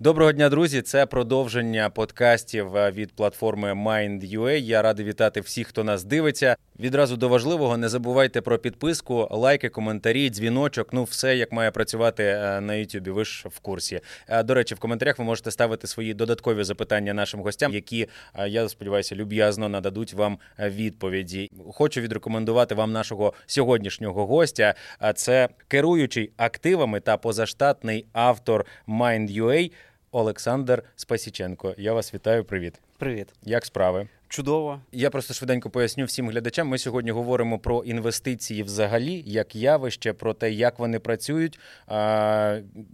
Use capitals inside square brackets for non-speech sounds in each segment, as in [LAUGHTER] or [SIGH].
Доброго дня, друзі. Це продовження подкастів е, від платформи Mind.ua. Я радий вітати всіх, хто нас дивиться. Відразу до важливого не забувайте про підписку, лайки, коментарі, дзвіночок. Ну, все як має працювати е, на YouTube, Ви ж в курсі. Е, до речі, в коментарях ви можете ставити свої додаткові запитання нашим гостям, які я сподіваюся люб'язно нададуть вам відповіді. Хочу відрекомендувати вам нашого сьогоднішнього гостя. А це керуючий активами та позаштатний автор Mind.ua Олександр Спасіченко. Я вас вітаю. Привіт. Привіт. Як справи? Чудово. Я просто швиденько поясню всім глядачам. Ми сьогодні говоримо про інвестиції взагалі, як явище, про те, як вони працюють,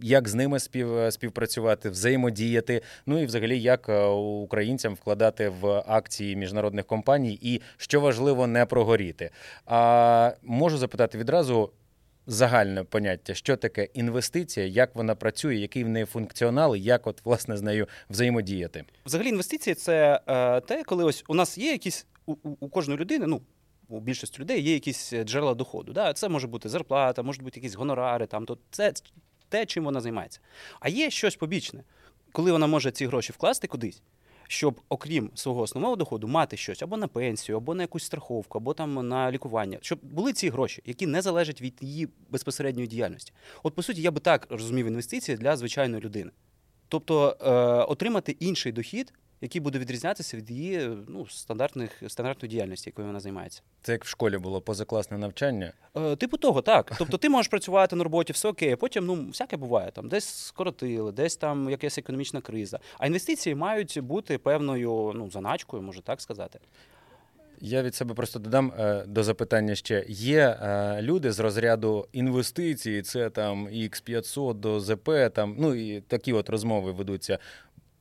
як з ними спів, співпрацювати, взаємодіяти. Ну і взагалі, як українцям вкладати в акції міжнародних компаній, і що важливо не прогоріти. А можу запитати відразу, загальне поняття, що таке інвестиція, як вона працює, який в неї функціонал, і як от власне з нею взаємодіяти. Взагалі, інвестиції це е, те, коли ось у нас є якісь у, у кожної людини, ну. У більшості людей є якісь джерела доходу. Да? Це може бути зарплата, можуть бути якісь гонорари, там, то це те, чим вона займається. А є щось побічне, коли вона може ці гроші вкласти кудись, щоб, окрім свого основного доходу, мати щось або на пенсію, або на якусь страховку, або там на лікування, щоб були ці гроші, які не залежать від її безпосередньої діяльності. От по суті, я би так розумів інвестиції для звичайної людини. Тобто е, отримати інший дохід, який буде відрізнятися від її ну, стандартних стандартної діяльності, якою вона займається. Це як в школі було позакласне навчання? Е, Типу того, так. [LAUGHS] Тобто ти можеш працювати на роботі, все окей, а потім ну, всяке буває. Там Десь скоротили, десь там якась економічна криза. А інвестиції мають бути певною ну, заначкою, можу так сказати. Я від себе просто додам е, до запитання ще. Є е, люди з розряду інвестицій, це там X500 до ЗП, там, ну і такі от розмови ведуться.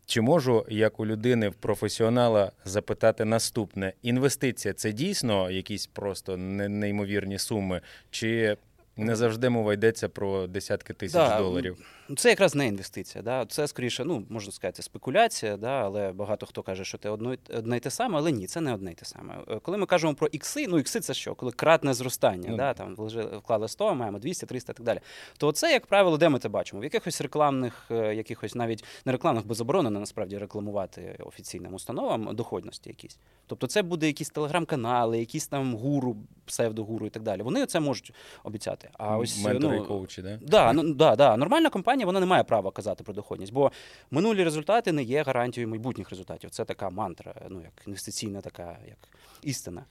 Чи можу як у людини в професіонала запитати наступне: інвестиція це дійсно якісь просто неймовірні суми, чи не завжди мова йдеться про десятки тисяч да, доларів. Це якраз не інвестиція. Да? Це скоріше, ну можна сказати, спекуляція, да? але багато хто каже, що це одне й те саме, але ні, це не одне й те саме. Е, коли ми кажемо про ікси, ну ікси це що? Коли кратне зростання, mm. да? там вклали 100, маємо 200, 300 і так далі. То це, як правило, де ми це бачимо? В якихось рекламних, е, якихось навіть не рекламних, бо заборонено насправді рекламувати офіційним установам доходності якісь. Тобто це буде якісь телеграм-канали, якісь там гуру, псевдогуру і так далі. Вони це можуть обіцяти. А ось Ментори ну, коучі, да? Да, ну, да, да. Нормальна компанія вона не має права казати про доходність, бо минулі результати не є гарантією майбутніх результатів. Це така мантра, ну як інвестиційна, така як істина.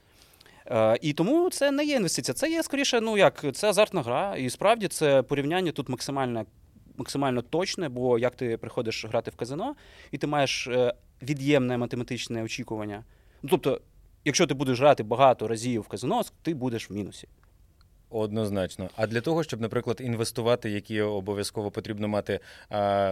Е, І тому це не є інвестиція. Це є скоріше, ну як це азартна гра, і справді це порівняння тут максимально максимально точне, бо як ти приходиш грати в казино, і ти маєш е, від'ємне математичне очікування. Ну, Тобто, якщо ти будеш грати багато разів в казино, ти будеш в мінусі. Однозначно. А для того, щоб, наприклад, інвестувати, які обов'язково потрібно мати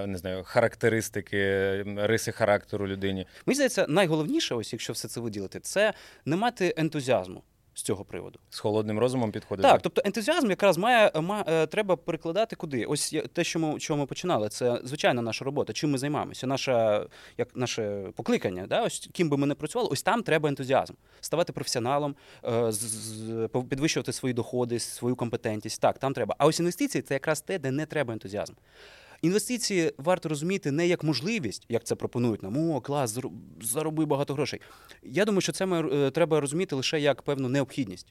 не знаю, характеристики, риси характеру людині. Мені здається, найголовніше, ось якщо все це виділити, це не мати ентузіазму з цього приводу. З холодним розумом підходити. Так, тобто ентузіазм якраз має, має е, треба перекладати куди. Ось те, що ми чого ми починали, це звичайна наша робота. Чим ми займаємося? Наша як наше покликання, да? ось ким би ми не працювали, ось там треба ентузіазм, ставати професіоналом, е, підвищувати свої доходи, свою компетентність. Так, там треба. А ось інвестиції це якраз те, де не треба ентузіазм. Інвестиції варто розуміти не як можливість, як це пропонують нам, о, клас, зароби багато грошей. Я думаю, що це ми, е, треба розуміти лише як певну необхідність.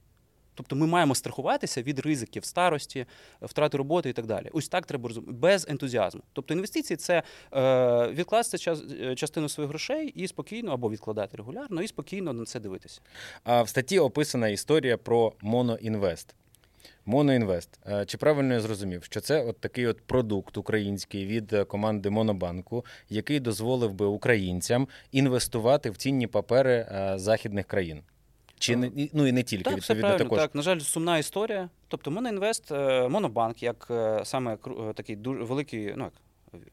Тобто ми маємо страхуватися від ризиків старості, втрати роботи і так далі. Ось так треба розуміти, без ентузіазму. Тобто інвестиції це е, відкласти час, е, частину своїх грошей і спокійно, або відкладати регулярно, і спокійно на це дивитися. А в статті описана історія про моноінвест. Моноінвест. Е, чи правильно я зрозумів, що це от такий от продукт український від е, команди Монобанку, який дозволив би українцям інвестувати в цінні папери е, західних країн? Чи не ну і не тільки так, відповідно все також так. На жаль, сумна історія. Тобто, Моноінвест, Монобанк, як саме такий дуже великий, ну як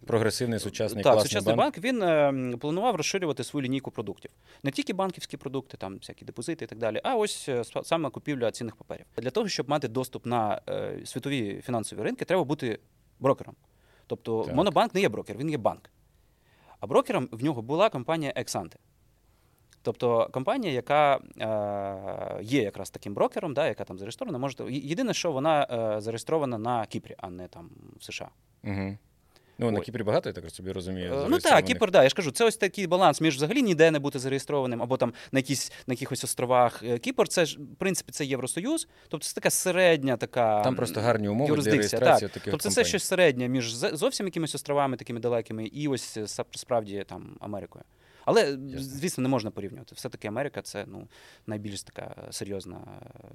Прогресивний сучасний так, класний сучасний банк. банк він е, планував розширювати свою лінійку продуктів. Не тільки банківські продукти, там всякі депозити і так далі, а ось е, саме купівля цінних паперів. Для того, щоб мати доступ на е, світові фінансові ринки, треба бути брокером. Тобто так. Монобанк не є брокер, він є банк. А брокером в нього була компанія Ексанте. Тобто компанія, яка е, є якраз таким брокером, да, яка там зареєстрована, може єдине, що вона е, зареєстрована на Кіпрі, а не там в США. Угу. Ну, на Кіпрі багато, я так собі розумію. Е, ну так, Кіпр, да, я ж кажу, це ось такий баланс між взагалі ніде не бути зареєстрованим, або там на якісь на якихось островах. Е, Кіпр, це ж в принципі це Євросоюз, тобто це така середня така. Там просто гарні умови для реєстрації так. таких Тобто компаній. це щось середнє між зовсім якимись островами, такими далекими, і ось справді там Америкою. Але, звісно, не можна порівнювати. Все-таки Америка це ну, найбільш така серйозна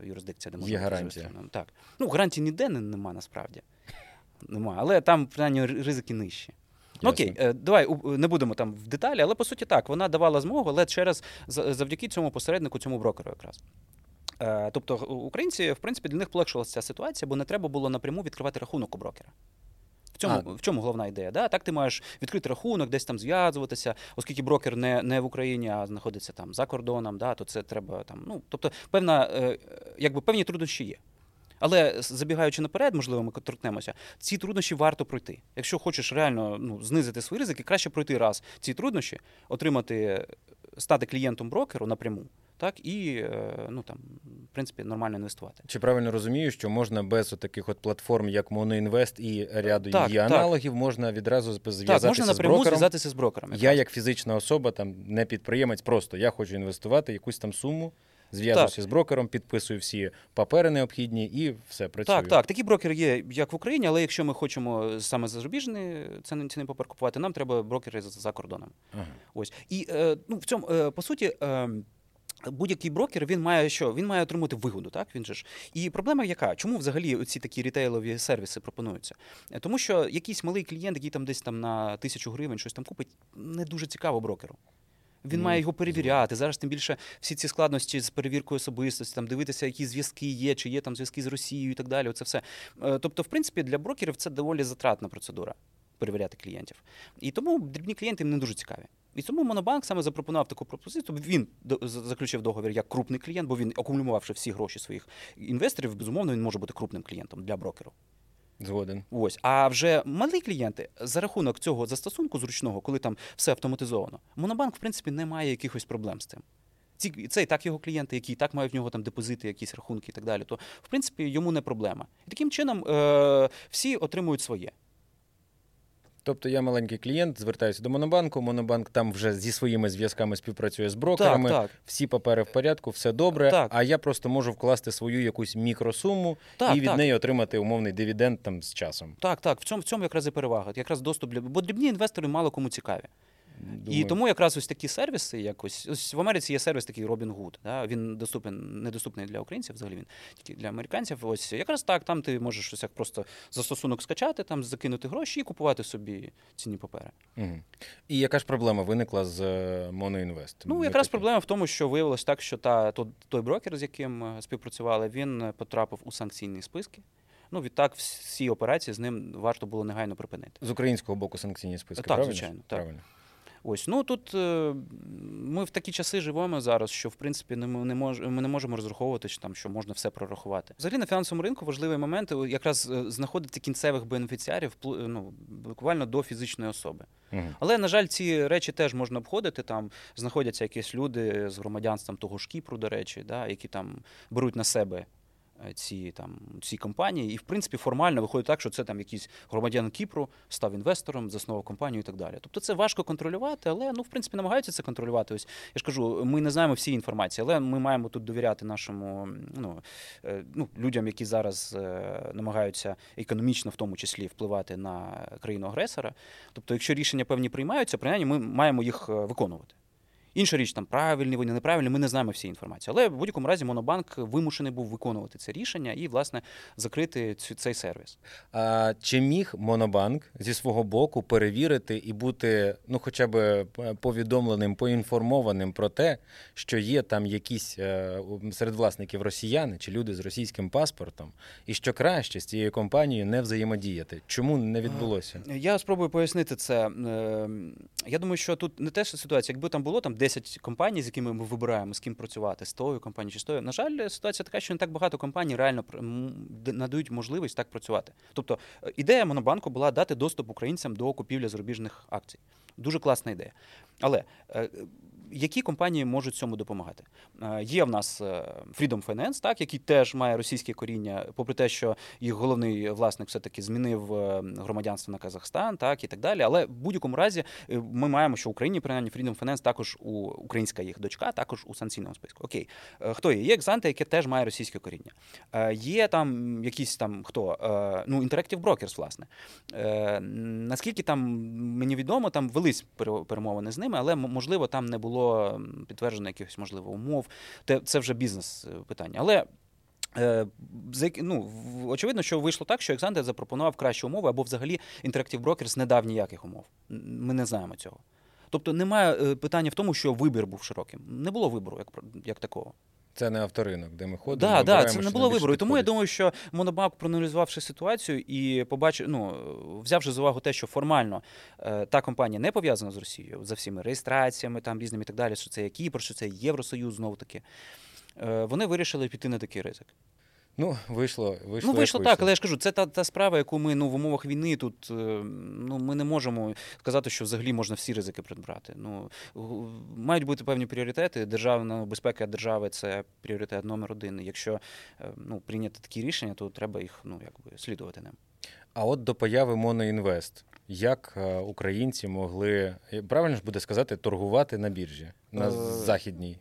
юрисдикція, де можна Є гарантія. Так. Ну, гарантій ніде нема насправді. Нема. Але там, принаймні, ризики нижчі. Ну, окей, е, давай не будемо там в деталі, але по суті так, вона давала змогу, але через завдяки цьому посереднику, цьому брокеру якраз. Е, тобто українці, в принципі, для них полегшилася ця ситуація, бо не треба було напряму відкривати рахунок у брокера. В цьому в чому головна ідея? Да? Так ти маєш відкрити рахунок, десь там зв'язуватися, оскільки брокер не не в Україні, а знаходиться там за кордоном, да? то це треба там. Ну, тобто, певна, е, якби певні труднощі є. Але забігаючи наперед, можливо, ми торкнемося, ці труднощі варто пройти. Якщо хочеш реально ну, знизити свої ризики, краще пройти раз ці труднощі, отримати, стати клієнтом брокеру напряму так і е, ну там в принципі нормально інвестувати. Чи правильно розумію, що можна без таких от платформ, як Моноінвест і ряду так, її так. аналогів, можна відразу зв'язатися так, можна напряму з брокером? зв'язатися з брокером. Я, як фізична особа, там не підприємець, просто я хочу інвестувати якусь там суму. Зв'язуюся з брокером, підписую всі папери необхідні і все працює. Так, так. Такі брокери є як в Україні, але якщо ми хочемо саме зарубіжний цінний папер купувати, нам треба брокери за, за кордоном. Ага. Ось і е, ну в цьому е, по суті. Е, Будь-який брокер він має що? Він має отримати вигоду, так він же ж. І проблема яка? Чому взагалі ці такі рітейлові сервіси пропонуються? Тому що якийсь малий клієнт, який там десь там на тисячу гривень щось там купить, не дуже цікаво брокеру. Він mm. має його перевіряти. Зараз тим більше всі ці складності з перевіркою особистості, там дивитися, які зв'язки є, чи є там зв'язки з Росією і так далі. Оце все. Е, тобто, в принципі, для брокерів це доволі затратна процедура перевіряти клієнтів. І тому дрібні клієнти їм не дуже цікаві. І тому Монобанк саме запропонував таку пропозицію. Він заключив договір як крупний клієнт, бо він акумулювавши всі гроші своїх інвесторів, безумовно, він може бути крупним клієнтом для брокеру. Згоден. Ось. А вже малі клієнти за рахунок цього застосунку зручного, коли там все автоматизовано, Монобанк, в принципі, не має якихось проблем з цим. Ці, це і так його клієнти, які і так мають в нього там депозити, якісь рахунки і так далі. То, в принципі, йому не проблема. І таким чином е- всі отримують своє. Тобто я маленький клієнт, звертаюся до Монобанку. Монобанк там вже зі своїми зв'язками співпрацює з брокерами. Так, так. Всі папери в порядку, все добре. Так. А я просто можу вкласти свою якусь мікросуму і від неї отримати умовний дивіденд там з часом. Так, так. В цьому в цьому якраз і перевага. Якраз доступ для бо дрібні інвестори мало кому цікаві. Думаю. І тому якраз ось такі сервіси, якось ось в Америці є сервіс такий Robinhood, Да? Він доступен, недоступний для українців, взагалі він тільки для американців. Ось якраз так, там ти можеш ось як просто застосунок скачати, там закинути гроші і купувати собі цінні папери. Угу. І яка ж проблема виникла з Моноінвест? Ну якраз проблема в тому, що виявилось так, що та той брокер, з яким е, співпрацювали, він потрапив у санкційні списки. Ну, відтак, всі операції з ним варто було негайно припинити. З українського боку санкційні списки. Так, правильно? звичайно. Так. Правильно. Ось ну тут е, ми в такі часи живемо зараз, що в принципі не ми не мож, ми не можемо розраховувати, що там що можна все прорахувати. Взагалі на фінансовому ринку важливий момент якраз е, знаходити кінцевих бенефіціарів ну, буквально до фізичної особи. Угу. Але на жаль, ці речі теж можна обходити. Там знаходяться якісь люди з громадянством того ж Кіпру, до речі, да, які там беруть на себе Е, ці там ці компанії, і в принципі формально виходить так, що це там якийсь громадянин Кіпру став інвестором, заснував компанію і так далі. Тобто це важко контролювати, але ну в принципі намагаються це контролювати. Ось я ж кажу, ми не знаємо всі інформації, але ми маємо тут довіряти нашому ну, е, ну людям, які зараз е, намагаються економічно, в тому числі, впливати на країну агресора. Тобто, якщо рішення певні приймаються, принаймні ми маємо їх виконувати. Інша річ, там правильні вони неправильні, ми не знаємо всі інформації. Але в будь-якому разі Монобанк вимушений був виконувати це рішення і, власне, закрити цей сервіс. А чи міг Монобанк зі свого боку перевірити і бути, ну, хоча б е, повідомленим, поінформованим про те, що є там якісь е, серед власників росіяни чи люди з російським паспортом, і що краще з цією компанією не взаємодіяти? Чому не відбулося? Я спробую пояснити це. Ем, я думаю, що тут не те, що ситуація, якби там було там 10 компаній, з якими ми вибираємо, з ким працювати, з тою компанією чи з тою. На жаль, ситуація така, що не так багато компаній реально надають можливість так працювати. Тобто е, ідея Монобанку була дати доступ українцям до купівлі зарубіжних акцій. Дуже класна ідея. Але е, які компанії можуть цьому допомагати? Е, є в нас е, Freedom Finance, так, який теж має російське коріння, попри те, що їх головний власник все-таки змінив е, громадянство на Казахстан, так і так далі. Але в будь-якому разі ми маємо, що в Україні принаймні Freedom Finance також у українська їх дочка, також у санкційному списку. Окей, хто є? Є Екзанте, яке теж має російське коріння. Є там якісь там хто? Ну, Interactive Brokers, власне. Наскільки там мені відомо, там велись перемовини з ними, але можливо там не було підтверджено якихось можливо умов. Це вже бізнес е, питання. Але е, ну, Очевидно, що вийшло так, що Ександер запропонував кращі умови, або взагалі Interactive Brokers не дав ніяких умов. Ми не знаємо цього. Тобто немає е, питання в тому, що вибір був широким. Не було вибору як як такого. Це не авторинок, де ми ходимо. Так, да, да, це не було вибору. І тому я думаю, що Монобанк, проаналізувавши ситуацію і побачив, ну взявши з увагу те, що формально е, та компанія не пов'язана з Росією за всіми реєстраціями, там різними і так далі, що це є Кіпр, що це Євросоюз, знову таки. Е, вони вирішили піти на такий ризик. Ну, вийшло, вийшло. Ну, вийшло так, але я ж кажу, це та та справа, яку ми ну, в умовах війни тут е, ну, ми не можемо сказати, що взагалі можна всі ризики придбати. Ну, Мають бути певні пріоритети. Державна безпека держави це пріоритет номер один. Якщо е, ну, прийняти такі рішення, то треба їх ну, якби, слідувати ним. А от до появи Моноінвест. Як е, українці могли правильно ж буде сказати, торгувати на біржі на західній?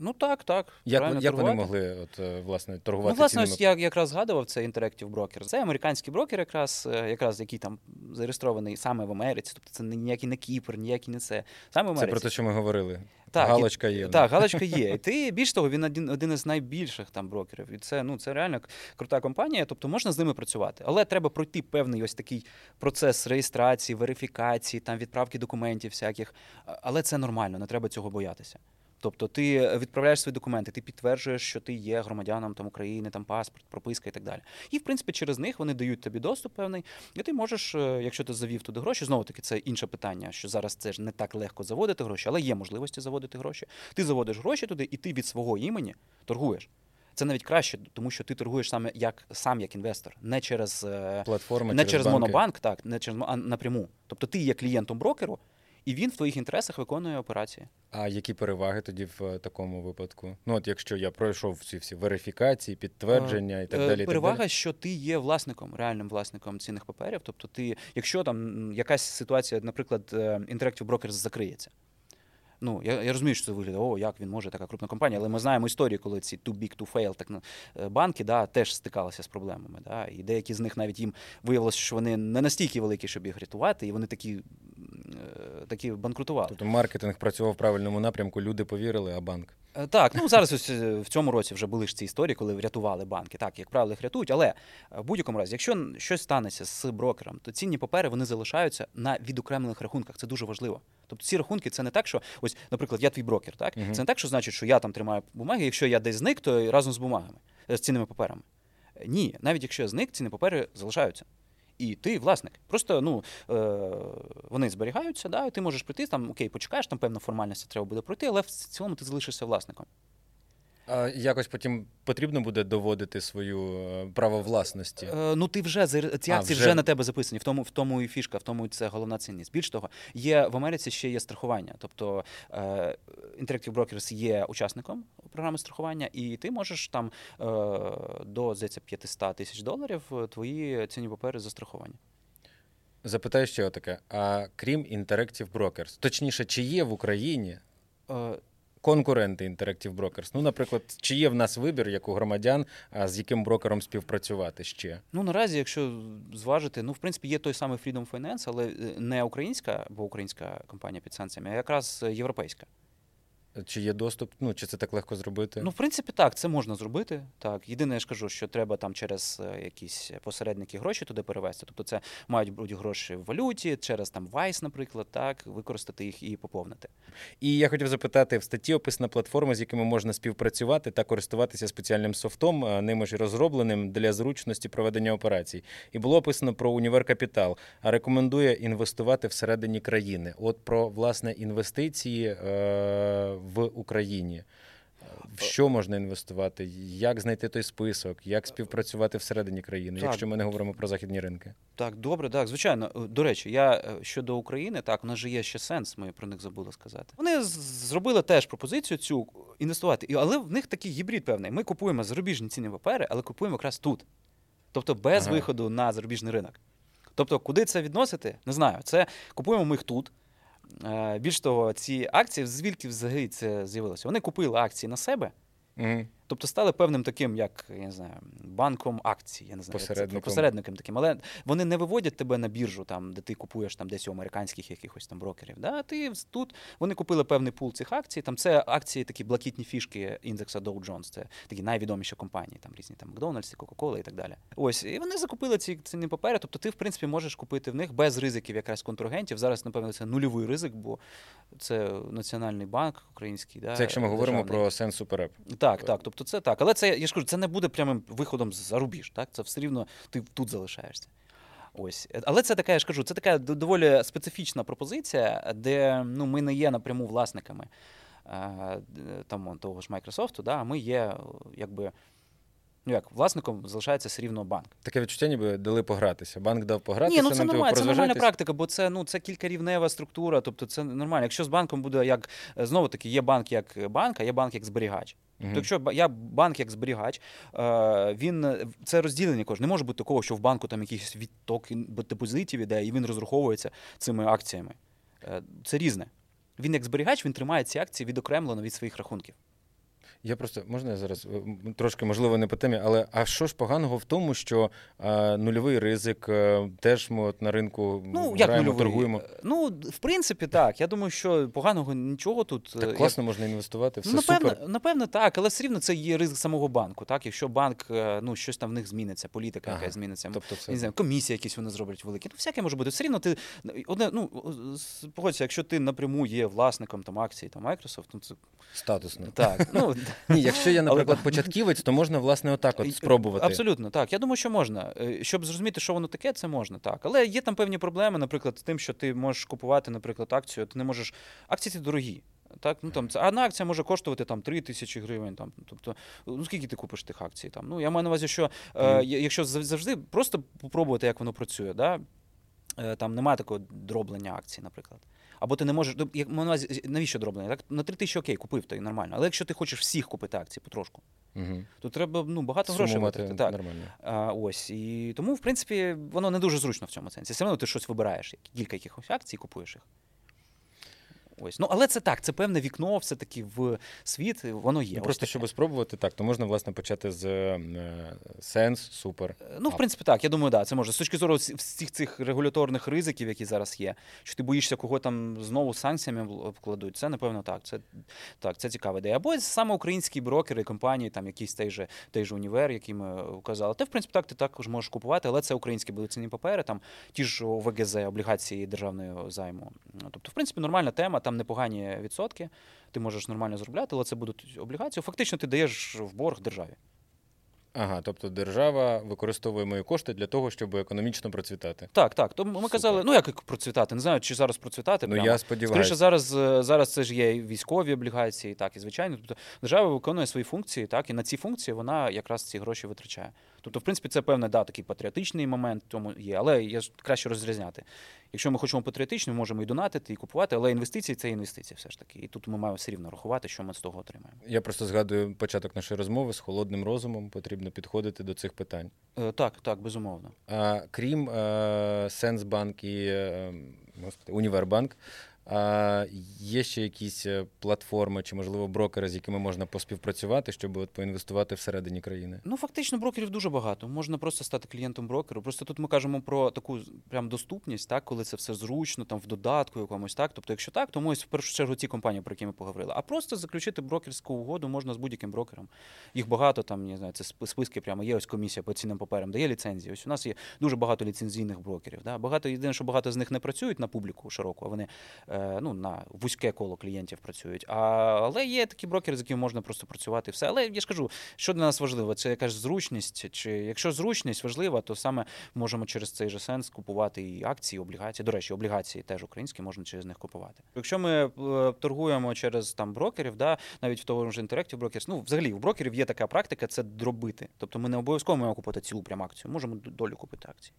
Ну так, так. Як як вони могли от, е, власне торгувати? Ну, власне, ось я якраз згадував це Interactive Brokers. Це американський брокер, якраз е, якраз який там зареєстрований саме в Америці. Тобто це ніякий не Кіпр, ніякий не це. Саме в Америці. Це про те, що ми говорили. Так, Галочка є. Так, галочка є. І ти більш того, він один один із найбільших там брокерів. І це ну це реально крута компанія. Тобто можна з ними працювати, але треба пройти певний ось такий процес реєстрації, верифікації, там відправки документів всяких. Але це нормально, не треба цього боятися. Тобто ти відправляєш свої документи, ти підтверджуєш, що ти є громадянином там України, там паспорт, прописка і так далі. І в принципі через них вони дають тобі доступ певний, і ти можеш, е, якщо ти завів туди гроші, знову таки це інше питання, що зараз це ж не так легко заводити гроші, але є можливості заводити гроші. Ти заводиш гроші туди, і ти від свого імені торгуєш. Це навіть краще, тому що ти торгуєш саме як сам як інвестор, не через е, платформи, не через, через монобанк, так не через а напряму. Тобто ти є клієнтом брокеру і він в твоїх інтересах виконує операції. А які переваги тоді в е, такому випадку? Ну от якщо я пройшов ці всі верифікації, підтвердження і так е, далі. Перевага, так далі. що ти є власником, реальним власником цінних паперів. Тобто, ти, якщо там якась ситуація, наприклад, е, Interactive Brokers закриється. Ну, я я розумію, що це виглядає, о, як він може така крупна компанія, але ми знаємо історію, коли ці too big to fail так, банки да, теж стикалися з проблемами. Да, І деякі з них навіть їм виявилося, що вони не настільки великі, щоб їх рятувати, і вони такі Е, такі банкрутували. Тобто маркетинг працював в правильному напрямку, люди повірили, а банк. Е, так, ну зараз ось е, в цьому році вже були ж ці історії, коли врятували банки. Так, як правило, їх рятують. Але в будь-якому разі, якщо щось станеться з брокером, то цінні папери вони залишаються на відокремлених рахунках. Це дуже важливо. Тобто ці рахунки це не так, що ось, наприклад, я твій брокер. Так uh-huh. це не так, що значить, що я там тримаю бумаги. Якщо я десь зник, то разом з бумагами з цінними паперами. Ні, навіть якщо я зник, цінні папери залишаються і ти власник. Просто ну, е, вони зберігаються, да, і ти можеш прийти, там, окей, почекаєш, там певна формальність треба буде пройти, але в цілому ти залишишся власником. А якось потім потрібно буде доводити свою е, право власності? Е, ну ти вже ці акції вже... вже на тебе записані. В тому в тому і фішка, в тому це головна цінність. Більш того, є в Америці ще є страхування. Тобто е, Interactive Brokers є учасником програми страхування, і ти можеш там е, до здається, 500 тисяч доларів твої цінні папери застраховані. Запитаю ще отаке: а крім Interactive Brokers, точніше, чи є в Україні? Е, конкуренти Interactive Brokers? Ну, наприклад, чи є в нас вибір як у громадян, а з яким брокером співпрацювати ще? Ну наразі, якщо зважити, ну в принципі є той самий Freedom Finance, але е, не українська, бо українська компанія під санкціями, а якраз європейська. Чи є доступ? Ну чи це так легко зробити? Ну, в принципі, так, це можна зробити. Так, єдине, я ж кажу, що треба там через е, якісь посередники гроші туди перевести. Тобто, це мають бути гроші в валюті, через там Vice, наприклад, так, використати їх і поповнити. І я хотів запитати в статті описана платформа, з якими можна співпрацювати та користуватися спеціальним софтом, ними ж розробленим для зручності проведення операцій. І було описано про універ капітал, а рекомендує інвестувати всередині країни. От про власне інвестиції. Е- в Україні. в що можна інвестувати, як знайти той список, як співпрацювати всередині країни, Так. якщо ми не говоримо про західні ринки. Так, добре, так, звичайно. Е, До речі, я е, щодо України, так, у нас же є ще сенс, ми про них забули сказати. Вони зробили теж пропозицію цю інвестувати, але в них такий гібрид певний. Ми купуємо зарубіжні цінні папери, але купуємо якраз тут. Тобто без Ага. виходу на зарубіжний ринок. Тобто, куди це відносити, не знаю. Це купуємо ми їх тут. Е, Більш того, ці акції, звідки взагалі це з'явилося? Вони купили акції на себе, Угу. Тобто стали певним таким, як я не знаю, банком акцій, я не знаю, це, Посередником. посередником таким. Але вони не виводять тебе на біржу, там, де ти купуєш там десь у американських якихось там брокерів. Да? Ти тут вони купили певний пул цих акцій. Там це акції, такі блакитні фішки індекса Dow Jones. Це такі найвідоміші компанії, там різні там Макдональдс, Кока-Кола і так далі. Ось і вони закупили ці цінні папери. Тобто, ти в принципі можеш купити в них без ризиків якраз контрагентів. Зараз, напевно, це нульовий ризик, бо це Національний банк український. Да, Це якщо ми говоримо державний. про сенс супереп. Так, так. Тобто це так. Але це, я ж кажу, це не буде прямим виходом за рубіж. Так? Це все рівно ти тут залишаєшся. Ось. Але це така, я ж кажу, це така доволі специфічна пропозиція, де ну, ми не є напряму власниками е, там, того ж Microsoft, да, а ми є якби. Ну як, власником залишається все рівно банк. Таке відчуття, ніби дали погратися. Банк дав погратися, Ні, ну це нормально, це нормальна практика, бо це ну це кількарівнева структура, тобто це нормально. Якщо з банком буде як знову таки, є банк як банк, а є банк як зберігач. Мгм. То якщо я банк як зберігач, е, він це розділення кожне. Не може бути такого, що в банку там якийсь відток депозитів іде, і він розраховується цими акціями. Е, Це різне. Він як зберігач, він тримає ці акції відокремлено від своїх рахунків. Я просто можна я зараз е, трошки можливо не по темі, але а що ж поганого в тому, що е, нульовий ризик е, теж ми от на ринку Ну, як граємо, нульовий? торгуємо. Ну, в принципі, так. Я думаю, що поганого нічого тут. Так як- класно можна інвестувати, все Ну, напевно, супер. напевно, так, але все рівно це є ризик самого банку. Так, якщо банк, ну щось там в них зміниться, політика Ага. якась зміниться, Тобто це не знаю, комісія якісь вони зроблять великі. Ну, всяке може бути. Все рівно ти одне, ну погодься, якщо ти напряму є власником там акцій там Microsoft, ну це статусно. так. Ну [LAUGHS] Ні, якщо я, наприклад, початківець, то можна власне отак от спробувати. Абсолютно, так. Я думаю, що можна. Е, Щоб зрозуміти, що воно таке, це можна, так. Але є там певні проблеми, наприклад, з тим, що ти можеш купувати, наприклад, акцію, ти не можеш. Акції ці дорогі. Так, ну там це одна акція може коштувати там 3 тисячі гривень. Там, тобто, ну скільки ти купиш тих акцій? Там? Ну, я маю на увазі, що е, якщо завжди просто попробувати, як воно працює, да? е, там немає такого дроблення акцій, наприклад. Або ти не можеш. ну, як на увазі, навіщо дроблення? Так, на 3 тисячі окей, купив, то і нормально. Але якщо ти хочеш всіх купити акції потрошку, Угу. то треба ну, багато грошей Сумувати витратити. Так. нормально. А, ось. І тому, в принципі, воно не дуже зручно в цьому сенсі. Все одно ти щось вибираєш, кілька якихось акцій купуєш їх. Ось. Ну, але це так, це певне вікно, все-таки в світ, воно є. Ну, просто таке. щоб спробувати, так, то можна власне почати з е, сенс, супер. Ну, в принципі, так, я думаю, да, це може. З точки зору всіх цих регуляторних ризиків, які зараз є, що ти боїшся, кого там знову санкціями обкладуть, це, напевно, так. Це, так, це цікава ідея. Або саме українські брокери, компанії, там якийсь той же, той же універ, який ми вказали. Те, в принципі, так, ти також можеш купувати, але це українські будуть цінні папери, там ті ж ОВГЗ, облігації державного займу. Тобто, в принципі, нормальна тема, там непогані відсотки, ти можеш нормально заробляти, але це будуть облігації. Фактично, ти даєш в борг державі. Ага, тобто держава використовує мої кошти для того, щоб економічно процвітати. Так, так. То ми Супер. казали, ну як процвітати, не знаю, чи зараз процвітати. Ну прямо. я Скоріше, зараз, е, зараз це ж є і військові облігації, так, і звичайно. Тобто держава виконує свої функції, так, і на ці функції вона якраз ці гроші витрачає. Тобто, в принципі, це певний да, такий патріотичний момент в тому є, але я ж краще розрізняти. Якщо ми хочемо патріотично, ми можемо і донатити, і купувати, але інвестиції це інвестиції все ж таки. І тут ми маємо все рівно рахувати, що ми з того отримаємо. Я просто згадую початок нашої розмови з холодним розумом. Потрібно підходити до цих питань. Е, Так, так, безумовно. А, крім е, Сенсбанк і е, господи, Універбанк, а, є ще якісь е, платформи чи, можливо, брокери, з якими можна поспівпрацювати, щоб от поінвестувати всередині країни. Ну, фактично, брокерів дуже багато. Можна просто стати клієнтом брокеру. Просто тут ми кажемо про таку прям доступність, так, коли це все зручно, там в додатку якомусь, так. Тобто, якщо так, то ось в першу чергу ті компанії, про які ми поговорили. А просто заключити брокерську угоду можна з будь-яким брокером. Їх багато там, не знаю, це списки прямо є. Ось комісія по цінним паперам дає ліцензії. Ось у нас є дуже багато ліцензійних брокерів. Да? Багато єдине, що багато з них не працюють на публіку широку, а вони е, ну, на вузьке коло клієнтів працюють. А, Але є такі брокери, з якими можна просто працювати і все. Але я ж кажу, що для нас важливо, це якась зручність. Чи якщо зручність важлива, то саме можемо через цей же сенс купувати і акції, і облігації. До речі, облігації теж українські можна через них купувати. Якщо ми е, торгуємо через там брокерів, да, навіть в того ж Interactive Brokers, ну взагалі у брокерів є така практика, це дробити. Тобто ми не обов'язково маємо купити цілу прям акцію, можемо долю купити акції.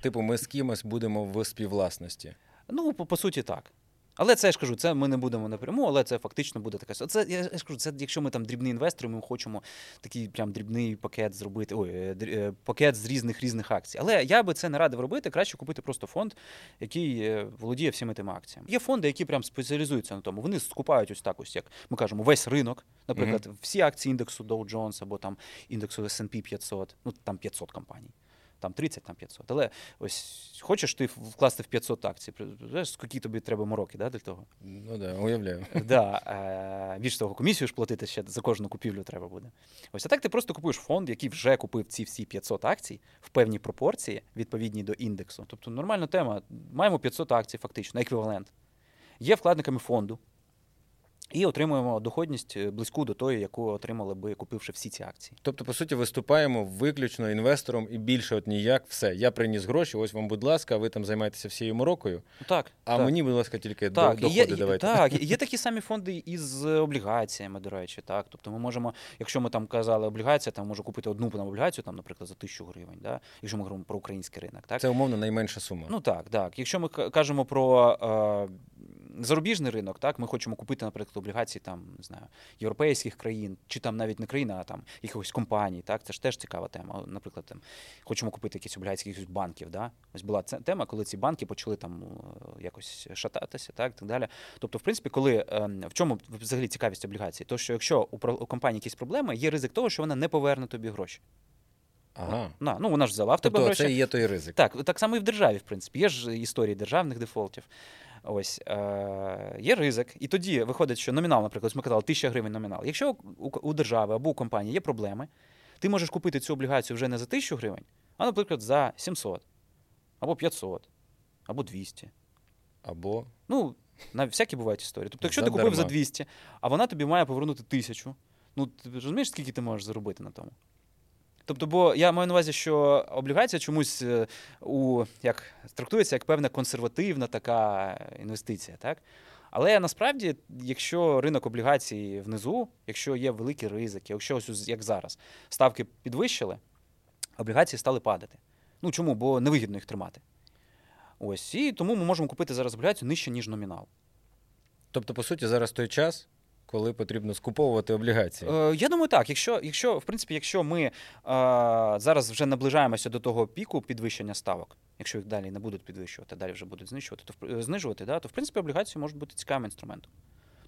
Типу, ми з кимось будемо в співвласності. Ну, по, по суті, так. Але це я ж кажу, це ми не будемо напряму, але це фактично буде така. Це я ж кажу, це якщо ми там дрібні інвестори, ми хочемо такий прям дрібний пакет зробити. Ой, е, е, пакет з різних різних акцій. Але я би це не радив робити. Краще купити просто фонд, який е, володіє всіми тими акціями. Є фонди, які прям спеціалізуються на тому. Вони скупають ось так, ось як ми кажемо, весь ринок. Наприклад, mm-hmm. всі акції індексу Dow Jones або там індексу S&P 500, ну там 500 компаній там 30, там 500. Але ось хочеш ти вкласти в 500 акцій, скільки тобі треба мороки да, для того? Ну да, уявляю. Да, е, Більш того, комісію ж платити ще за кожну купівлю треба буде. Ось а так ти просто купуєш фонд, який вже купив ці всі 500 акцій в певній пропорції, відповідні до індексу. Тобто нормальна тема. Маємо 500 акцій, фактично, еквівалент. Є вкладниками фонду. І отримуємо доходність е, близьку до тої, яку отримали би, купивши всі ці акції. Тобто, по суті, виступаємо виключно інвестором і більше от ніяк все. Я приніс гроші, ось вам, будь ласка, ви там займаєтеся всією морокою. Так. А так. мені, будь ласка, тільки так, доходи є, давайте. Так, [LAUGHS] є такі самі фонди із облігаціями, до речі. так. Тобто ми можемо, якщо ми там казали облігація, там можу купити одну там, облігацію, там, наприклад, за тисячу гривень, да? якщо ми говоримо про український ринок. Так? Це умовно найменша сума. Ну так, так. Якщо ми кажемо про. Е, зарубіжний ринок, так ми хочемо купити, наприклад, облігації там не знаю європейських країн, чи там навіть не країна, а там якихось компаній. Так, це ж теж цікава тема. Наприклад, там хочемо купити якісь облігації якихось банків. Да? Ось була ця тема, коли ці банки почали там е, якось шататися, так так далі. Тобто, в принципі, коли ем, в чому взагалі цікавість облігацій, то що якщо у компанії якісь проблеми, є ризик того, що вона не поверне тобі гроші. Ага. На, ну вона ж взяла в тебе тобто гроші. Це і є той ризик. Так, так само і в державі, в принципі. Є ж історії державних дефолтів. Ось е, є ризик, і тоді виходить, що номінал, наприклад, ми казали, тисяча гривень номінал. Якщо у, у держави або у компанії є проблеми, ти можеш купити цю облігацію вже не за тисячу гривень, а, наприклад, за 700, або 500, або 200. Або. Ну, на всякі бувають історії. Тобто, якщо ти купив за 200, а вона тобі має повернути тисячу, ну ти розумієш, скільки ти можеш заробити на тому? Тобто, бо я маю на увазі, що облігація чомусь е, у як трактується як певна консервативна така інвестиція, так? Але насправді, якщо ринок облігацій внизу, якщо є великі ризики, якщо ось як зараз ставки підвищили, облігації стали падати. Ну чому? Бо невигідно їх тримати. Ось і тому ми можемо купити зараз облігацію нижче, ніж номінал. Тобто, по суті, зараз той час, коли потрібно скуповувати облігації? Е, Я думаю, так. Якщо, якщо в принципі, якщо ми е, зараз вже наближаємося до того піку підвищення ставок, якщо їх далі не будуть підвищувати, далі вже будуть знищувати, то е, знижувати, да, то в принципі облігації можуть бути цікавим інструментом.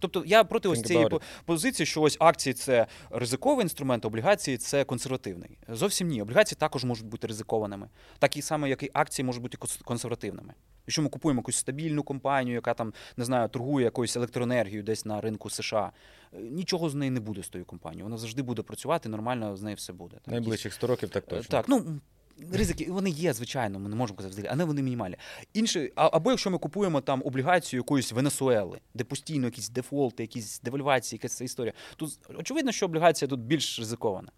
Тобто я проти ось цієї позиції, що ось акції це ризиковий інструмент, облігації це консервативний. Зовсім ні. Облігації також можуть бути ризикованими, так і саме, як і акції можуть бути консервативними. Якщо ми купуємо якусь стабільну компанію, яка там не знаю, торгує якоюсь електроенергією десь на ринку США, е, нічого з неї не буде з тою компанією. Вона завжди буде працювати, нормально з нею все буде. Найближчих 100 років так е, точно. Так, ну Ризики вони є, звичайно, ми не можемо казати взагалі, але вони мінімальні. Інше, або якщо ми купуємо там облігацію якоїсь Венесуели, де постійно якісь дефолти, якісь девальвації, якась ця історія, тут очевидно, що облігація тут більш ризикована.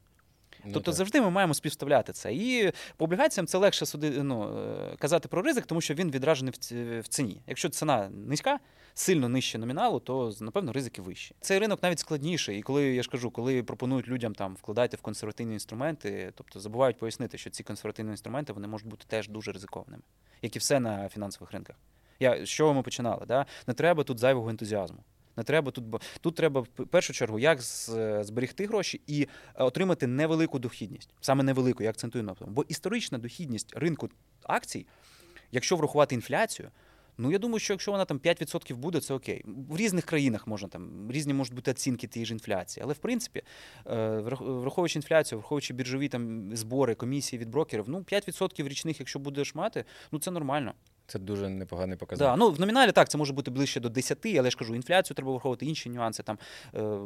Ну, тобто так. завжди ми маємо співставляти це. І по облігаціям це легше суди, ну, е, казати про ризик, тому що він відражений в ціні. Якщо ціна низька, сильно нижче номіналу, то напевно ризики вищі. Цей ринок навіть складніший. І коли я ж кажу, коли пропонують людям там вкладати в консервативні інструменти, тобто забувають пояснити, що ці консервативні інструменти вони можуть бути теж дуже ризикованими, як і все на фінансових ринках. Я з чого ми починали? Да? Не треба тут зайвого ентузіазму. Не треба тут, тут треба в першу чергу як зберегти гроші і е, отримати невелику дохідність, саме невелику, я акцентую на тому. Бо історична дохідність ринку акцій, якщо врахувати інфляцію. Ну, я думаю, що якщо вона там 5% буде, це окей. В різних країнах можна там різні можуть бути оцінки тієї ж інфляції. Але в принципі, е, враховуючи інфляцію, враховуючи біржові там збори, комісії від брокерів, ну 5% річних, якщо будеш мати, ну це нормально. Це дуже непоганий показник. Да, ну В номіналі так, це може бути ближче до 10, але я ж кажу, інфляцію треба враховувати інші нюанси. Там, е,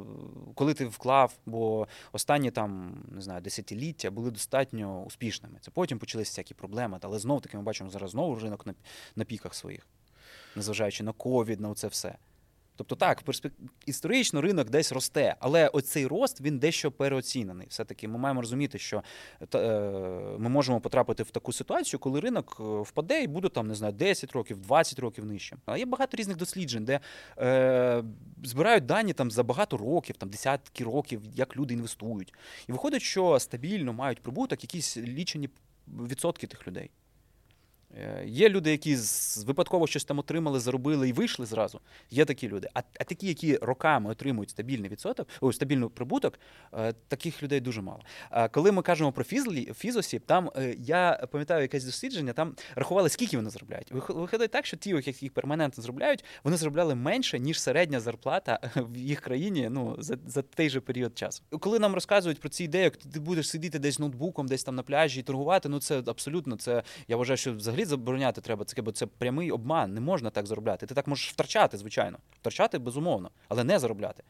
Коли ти вклав, бо останні там, не знаю, десятиліття були достатньо успішними. Це потім почалися всякі проблеми, але знов таки ми бачимо зараз знову ринок на, на піках своїх. незважаючи на ковід, на це все. Тобто так, перспек... історично ринок десь росте, але оцей рост він дещо переоцінений. Все-таки ми маємо розуміти, що е, ми можемо потрапити в таку ситуацію, коли ринок е, впаде і буде там, не знаю, 10 років, 20 років нижчим. Але є багато різних досліджень, де е, збирають дані там за багато років, там десятки років, як люди інвестують. І виходить, що стабільно мають прибуток якісь лічені відсотки тих людей. Е, є люди, які випадково щось там отримали, заробили і вийшли зразу. Є такі люди. А а такі, які роками отримують стабільний відсоток, о, стабільний прибуток, е, таких людей дуже мало. А коли ми кажемо про фізлі, фізосі, там е, я пам'ятаю якесь дослідження, там рахували, скільки вони заробляють. Виходить так, що ті, які їх перманентно заробляють, вони заробляли менше, ніж середня зарплата [LAUGHS] в їх країні ну, за за той же період часу. Коли нам розказують про ці ідеї, ти будеш сидіти десь ноутбуком, десь там на пляжі і торгувати, ну це абсолютно це. Я вважаю, що взагалі взагалі забороняти треба це, бо це прямий обман, не можна так заробляти. Ти так можеш втрачати, звичайно. Втрачати безумовно, але не заробляти.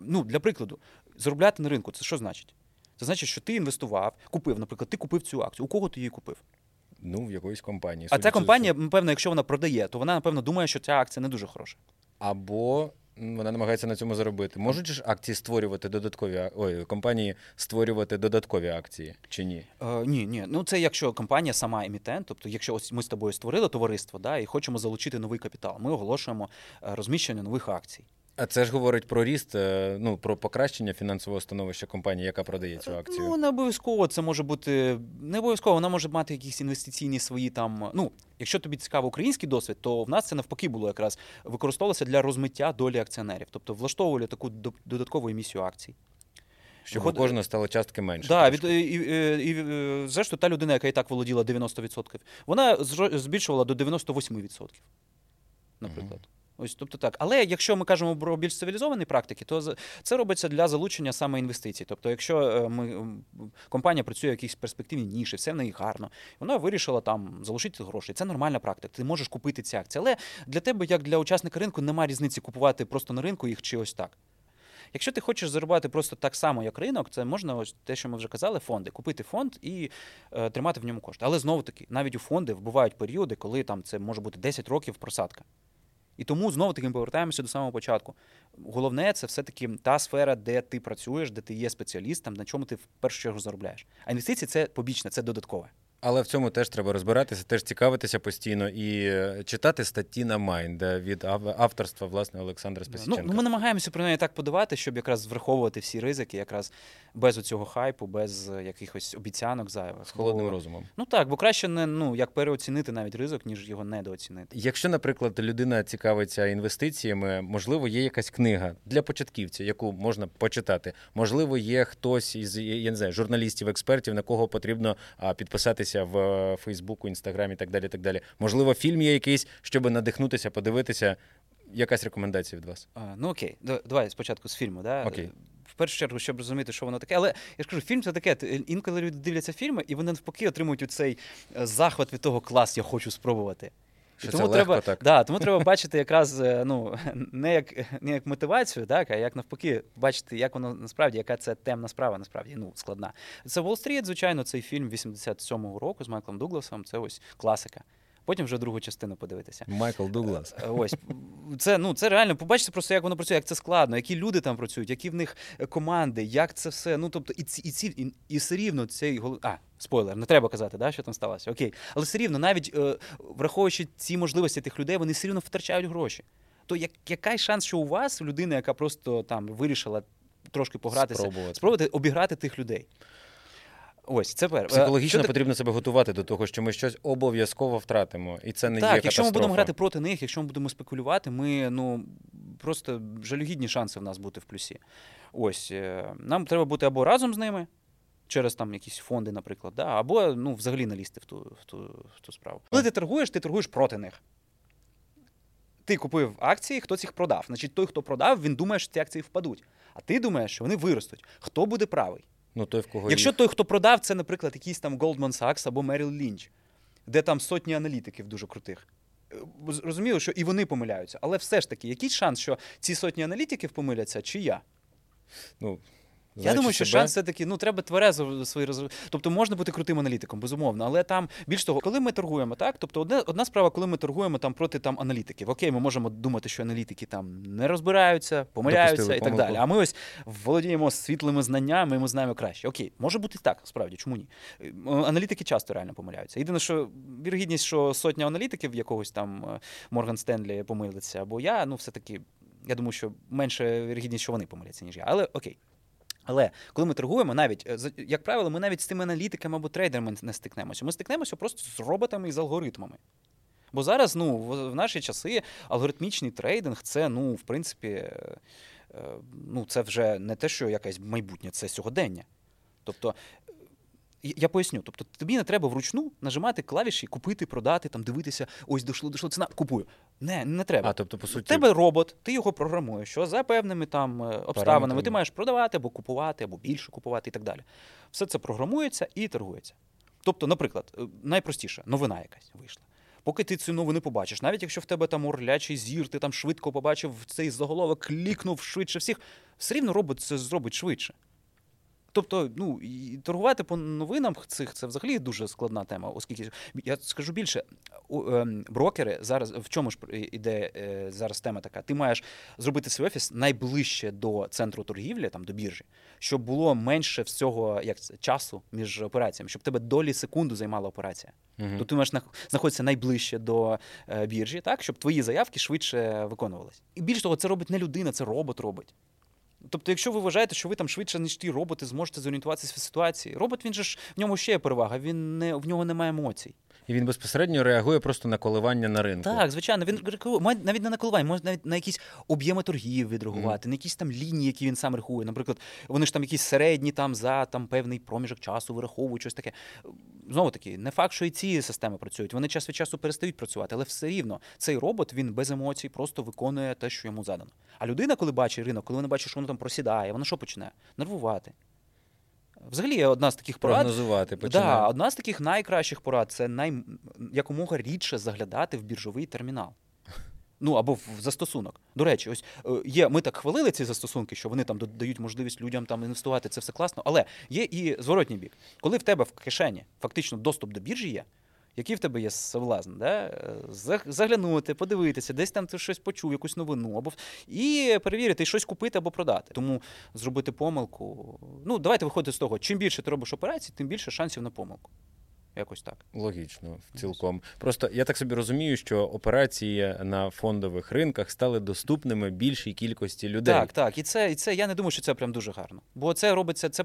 Ну, Для прикладу, заробляти на ринку це що значить? Це значить, що ти інвестував, купив, наприклад, ти купив цю акцію. У кого ти її купив? Ну, в якоїсь компанії. А ця компанія, напевно, якщо вона продає, то вона, напевно, думає, що ця акція не дуже хороша. Або вона намагається на цьому заробити. Можуть ж акції створювати додаткові ой, компанії створювати додаткові акції чи ні? Е, Ні, ні. Ну це якщо компанія сама емітент, тобто, якщо ось ми з тобою створили товариство, да, і хочемо залучити новий капітал, ми оголошуємо е, розміщення нових акцій. А це ж говорить про ріст, е, ну про покращення фінансового становища компанії, яка продає цю акцію. Ну не обов'язково це може бути не обов'язково. Вона може мати якісь інвестиційні свої там. Ну якщо тобі цікаво український досвід, то в нас це навпаки було якраз використовувалося для розмиття долі акціонерів, тобто влаштовували таку додаткову емісію акцій. Щоб Виход... у кожного стало частки менше. Да, від, і, і, і, і, Зрештою, та людина, яка і так володіла 90%, вона збільшувала до 98%. Наприклад. Угу. Ось, тобто так. Але якщо ми кажемо про більш цивілізовані практики, то це робиться для залучення саме інвестицій. Тобто, якщо е, ми компанія працює в якійсь перспективній ніші, все в неї гарно, вона вирішила там залишити гроші. Це нормальна практика. Ти можеш купити ці акції. Але для тебе, як для учасника ринку, немає різниці купувати просто на ринку їх чи ось так. Якщо ти хочеш заробляти просто так само, як ринок, це можна ось те, що ми вже казали, фонди. Купити фонд і е, тримати в ньому кошти. Але знову таки, навіть у фонди бувають періоди, коли там це може бути 10 років просадка. І тому знову таки ми повертаємося до самого початку. Головне, це все-таки та сфера, де ти працюєш, де ти є спеціалістом, на чому ти в першу чергу заробляєш. А інвестиції це побічне, це додаткове. Але в цьому теж треба розбиратися, теж цікавитися постійно і е, читати статті на Майнд від авторства власне Олександра Спасіченка. Ну, ну ми намагаємося про неї так подавати, щоб якраз враховувати всі ризики, якраз без цього хайпу, без е, якихось обіцянок зайвих. З холодним розумом. Ну так, бо краще не ну як переоцінити навіть ризик, ніж його недооцінити. Якщо, наприклад, людина цікавиться інвестиціями, можливо, є якась книга для початківців, яку можна почитати. Можливо, є хтось із я не знаю, журналістів, експертів, на кого потрібно підписатися подивитися в е, Фейсбуку, Інстаграмі і так далі. так далі. Можливо, фільм є якийсь, щоб надихнутися, подивитися. Якась рекомендація від вас? А, Ну окей, давай спочатку з фільму. Да? Окей. В першу чергу, щоб розуміти, що воно таке. Але я ж кажу, фільм це таке. Інколи люди дивляться фільми, і вони навпаки отримують цей е, захват від того клас, я хочу спробувати. Що тому це треба легко, так. Да, тому треба бачити якраз е, ну, [LAUGHS] не як не як мотивацію, так, а як навпаки, бачити, як воно насправді, яка це темна справа, насправді ну, складна. Це Wall Street, звичайно, цей фільм 87-го року з Майклом Дугласом. Це ось класика. Потім вже другу частину подивитися. Майкл Дуглас. Е, ось це ну це реально побачите просто, як воно працює, як це складно, які люди там працюють, які в них е, команди, як це все. Ну тобто, і ці і ці і, і все рівно цей голов... А, спойлер, не треба казати, да, що там сталося. Окей, але все рівно, навіть е, враховуючи ці можливості тих людей, вони все рівно втрачають гроші. То як який шанс, що у вас людина, яка просто там вирішила трошки погратися, спробувати, спробувати обіграти тих людей? Ось це пер. Психологічно Що потрібно себе готувати до того, що ми щось обов'язково втратимо, і це не так, є якщо катастрофа. ми будемо грати проти них, якщо ми будемо спекулювати, ми ну просто жалюгідні шанси в нас бути в плюсі. Ось е, нам треба бути або разом з ними. Через там якісь фонди, наприклад, да, або ну, взагалі налізти в ту в ту, в ту справу. Коли ти торгуєш, ти торгуєш проти них. Ти купив акції, хтось їх продав. Значить, той, хто продав, він думає, що ці акції впадуть. А ти думаєш, що вони виростуть. Хто буде правий? Ну, той, в кого Якщо їх... той, хто продав, це, наприклад, якийсь там Goldman Sachs або Merrill Lynch, де там сотні аналітиків дуже крутих. Е, розуміло, що і вони помиляються. Але все ж таки, який шанс, що ці сотні аналітиків помиляться, чи я? Ну, Я думаю, що себе... шанс все-таки ну треба тверезо свої роз... Тобто можна бути крутим аналітиком, безумовно, але там більш того, коли ми торгуємо, так тобто, одна одна справа, коли ми торгуємо там проти там аналітиків. Окей, ми можемо думати, що аналітики там не розбираються, помиляються Допустили і так помилку. далі. А ми ось володіємо світлими знаннями, ми знаємо краще. Окей, може бути так, справді, чому ні? Е, аналітики часто реально помиляються. Єдине, що вірогідність, що сотня аналітиків якогось там Морган Стенлі помилиться, або я, ну все таки. Я думаю, що менше вірогідність, що вони помиляться, ніж я. Але окей. Але коли ми торгуємо, навіть е, як правило, ми навіть з тими аналітиками або трейдерами не стикнемося. Ми стикнемося просто з роботами і з алгоритмами. Бо зараз, ну, в наші часи алгоритмічний трейдинг це, ну, в принципі, е, е, ну, це вже не те, що якесь майбутнє, це сьогодення. Тобто я поясню, тобто тобі не треба вручну нажимати клавіші, купити, продати, там дивитися, ось дійшло, дійшло ціна, купую. Не, не треба. А, тобто, по суті... У тебе робот, ти його програмуєш, що за певними там е, обставинами ти маєш продавати або купувати, або більше купувати і так далі. Все це програмується і торгується. Тобто, наприклад, е, найпростіше, новина якась вийшла. Поки ти цю новину побачиш, навіть якщо в тебе там орлячий зір, ти там швидко побачив цей заголовок, клікнув швидше всіх, все рівно робот це зробить швидше. Тобто, ну і торгувати по новинам цих це взагалі дуже складна тема, оскільки я скажу більше, ем, брокери зараз в чому ж іде е, зараз тема така? Ти маєш зробити свій офіс найближче до центру торгівлі, там до біржі, щоб було менше всього як це, часу між операціями, щоб тебе долі секунду займала операція. Угу. То ти маєш знаходитися найближче до е, біржі, так щоб твої заявки швидше виконувалися. І більш того, це робить не людина, це робот робить. Тобто, якщо ви вважаєте, що ви там швидше, ніж ті роботи, зможете зорієнтуватися в ситуації, робот він же ж в ньому ще є перевага, він не в нього немає емоцій. І він безпосередньо реагує просто на коливання на ринку. Так, звичайно, він реагує навіть не на коливання, може навіть на якісь об'єми торгів відреагувати, mm. на якісь там лінії, які він сам рахує. Наприклад, вони ж там якісь середні там за там певний проміжок часу вираховують щось таке. Знову таки, не факт, що і ці системи працюють. Вони час від часу перестають працювати, але все рівно цей робот він без емоцій просто виконує те, що йому задано. А людина, коли бачить ринок, коли вона бачить, що воно там просідає, вона що почне? Нервувати. Взагалі, одна з таких порад. Прогнозувати починає. Да, Одна з таких найкращих порад це най... якомога рідше заглядати в біржовий термінал. Ну або в застосунок. До речі, ось е, є. Ми так хвалили ці застосунки, що вони там дають можливість людям там інвестувати. Це все класно. Але є і зворотній бік. Коли в тебе в кишені фактично доступ до біржі є, який в тебе є соблазн, да? заглянути, подивитися, десь там ти щось почув, якусь новину, або і перевірити, і щось купити або продати. Тому зробити помилку. Ну, давайте виходити з того, чим більше ти робиш операцій, тим більше шансів на помилку. Якось так. Логічно, цілком. Просто я так собі розумію, що операції на фондових ринках стали доступними більшій кількості людей. Так, так. І це і це я не думаю, що це прям дуже гарно. Бо це робиться, це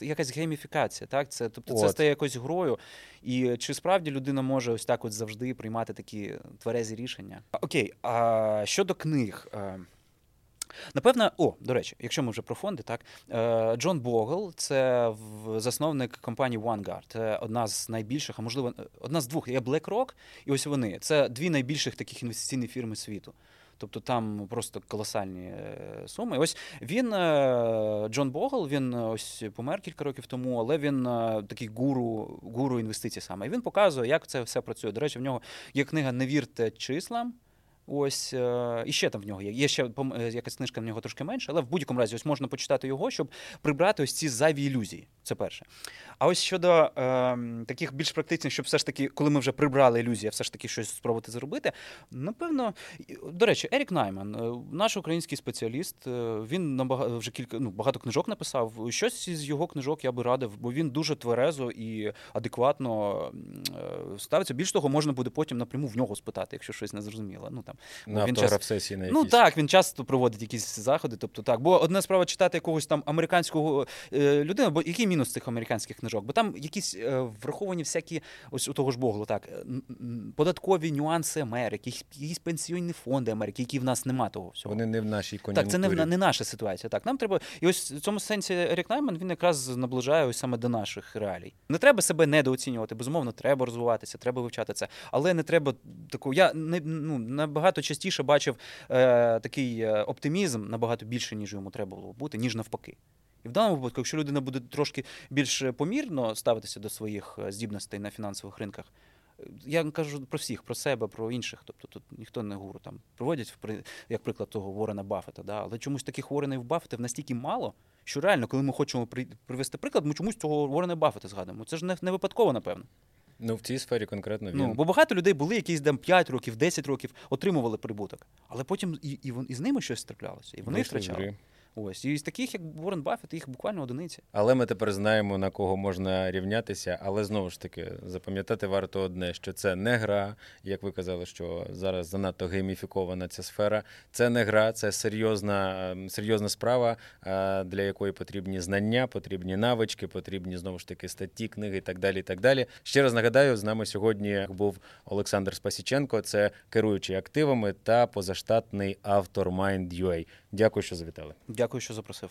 якась гейміфікація. Так, це тобто це стає якось грою. І чи справді людина може ось так от завжди приймати такі тверезі рішення? Окей, а щодо книг. Напевно, о, до речі, якщо ми вже про фонди, так е, Джон Богл це засновник компанії OneGuard. Це одна з найбільших, а можливо, одна з двох є BlackRock, і ось вони. Це дві найбільших таких інвестиційних фірми світу. Тобто там просто колосальні е, суми. Ось він, е, Джон Богл, він ось помер кілька років тому, але він такий гуру гуру інвестицій саме. І він показує, як це все працює. До речі, в нього є книга Не вірте числам. Ось е, і ще там в нього є. Є ще е, якась книжка в нього трошки менше, але в будь-якому разі ось можна почитати його, щоб прибрати ось ці зайві ілюзії. Це перше. А ось щодо е, таких більш практичних, щоб все ж таки, коли ми вже прибрали ілюзії, все ж таки щось спробувати зробити. Напевно, до речі, Ерік Найман, е, наш український спеціаліст, він набагато вже кілька ну багато книжок написав. Щось із його книжок я би радив, бо він дуже тверезо і адекватно ставиться. Більш того, можна буде потім напряму в нього спитати, якщо щось не зрозуміло. Ну там на він автограф сесії на Ну так, він часто проводить якісь заходи. Тобто так. Бо одна справа читати якогось там американського е, людину, бо який мінус цих американських книжок? Бо там якісь е, враховані всякі, ось у того ж Боглу, так, е, податкові нюанси Америки, якісь пенсійні фонди Америки, які в нас нема того всього. Вони не в нашій кон'юнктурі. Так, це не не наша ситуація. Так, нам треба. І ось в цьому сенсі Ерік Найман він якраз наближає ось саме до наших реалій. Не треба себе недооцінювати. Безумовно, треба розвиватися, треба вивчати це. Але не треба таку. Я не ну набагато набагато частіше бачив е, такий е, оптимізм набагато більше, ніж йому треба було бути, ніж навпаки. І в даному випадку, якщо людина буде трошки більш помірно ставитися до своїх е, здібностей на фінансових ринках, Я кажу про всіх, про себе, про інших. Тобто тут ніхто не гуру там проводять як приклад того Ворена Баффета, да? але чомусь таких Воренів Баффетів настільки мало, що реально, коли ми хочемо привести приклад, ми чомусь цього Ворена Баффета згадуємо. Це ж не, не випадково, напевно. Ну, в цій сфері конкретно ну, він. Ну, Бо багато людей були, якісь там 5 років, 10 років, отримували прибуток. Але потім і і, і з ними щось траплялося, і вони втрачали. Ось і з таких, як Ворен Баффет, їх буквально одиниці. Але ми тепер знаємо на кого можна рівнятися. Але знову ж таки запам'ятати варто одне, що це не гра, як ви казали, що зараз занадто гейміфікована ця сфера. Це не гра, це серйозна ем, серйозна справа, е, для якої потрібні знання, потрібні навички, потрібні знову ж таки статті, книги і так далі. І так далі. Ще раз нагадаю, з нами сьогодні був Олександр Спасіченко, це керуючий активами та позаштатний автор Mind.ua. Дякую, що завітали. Дякую, що запросив.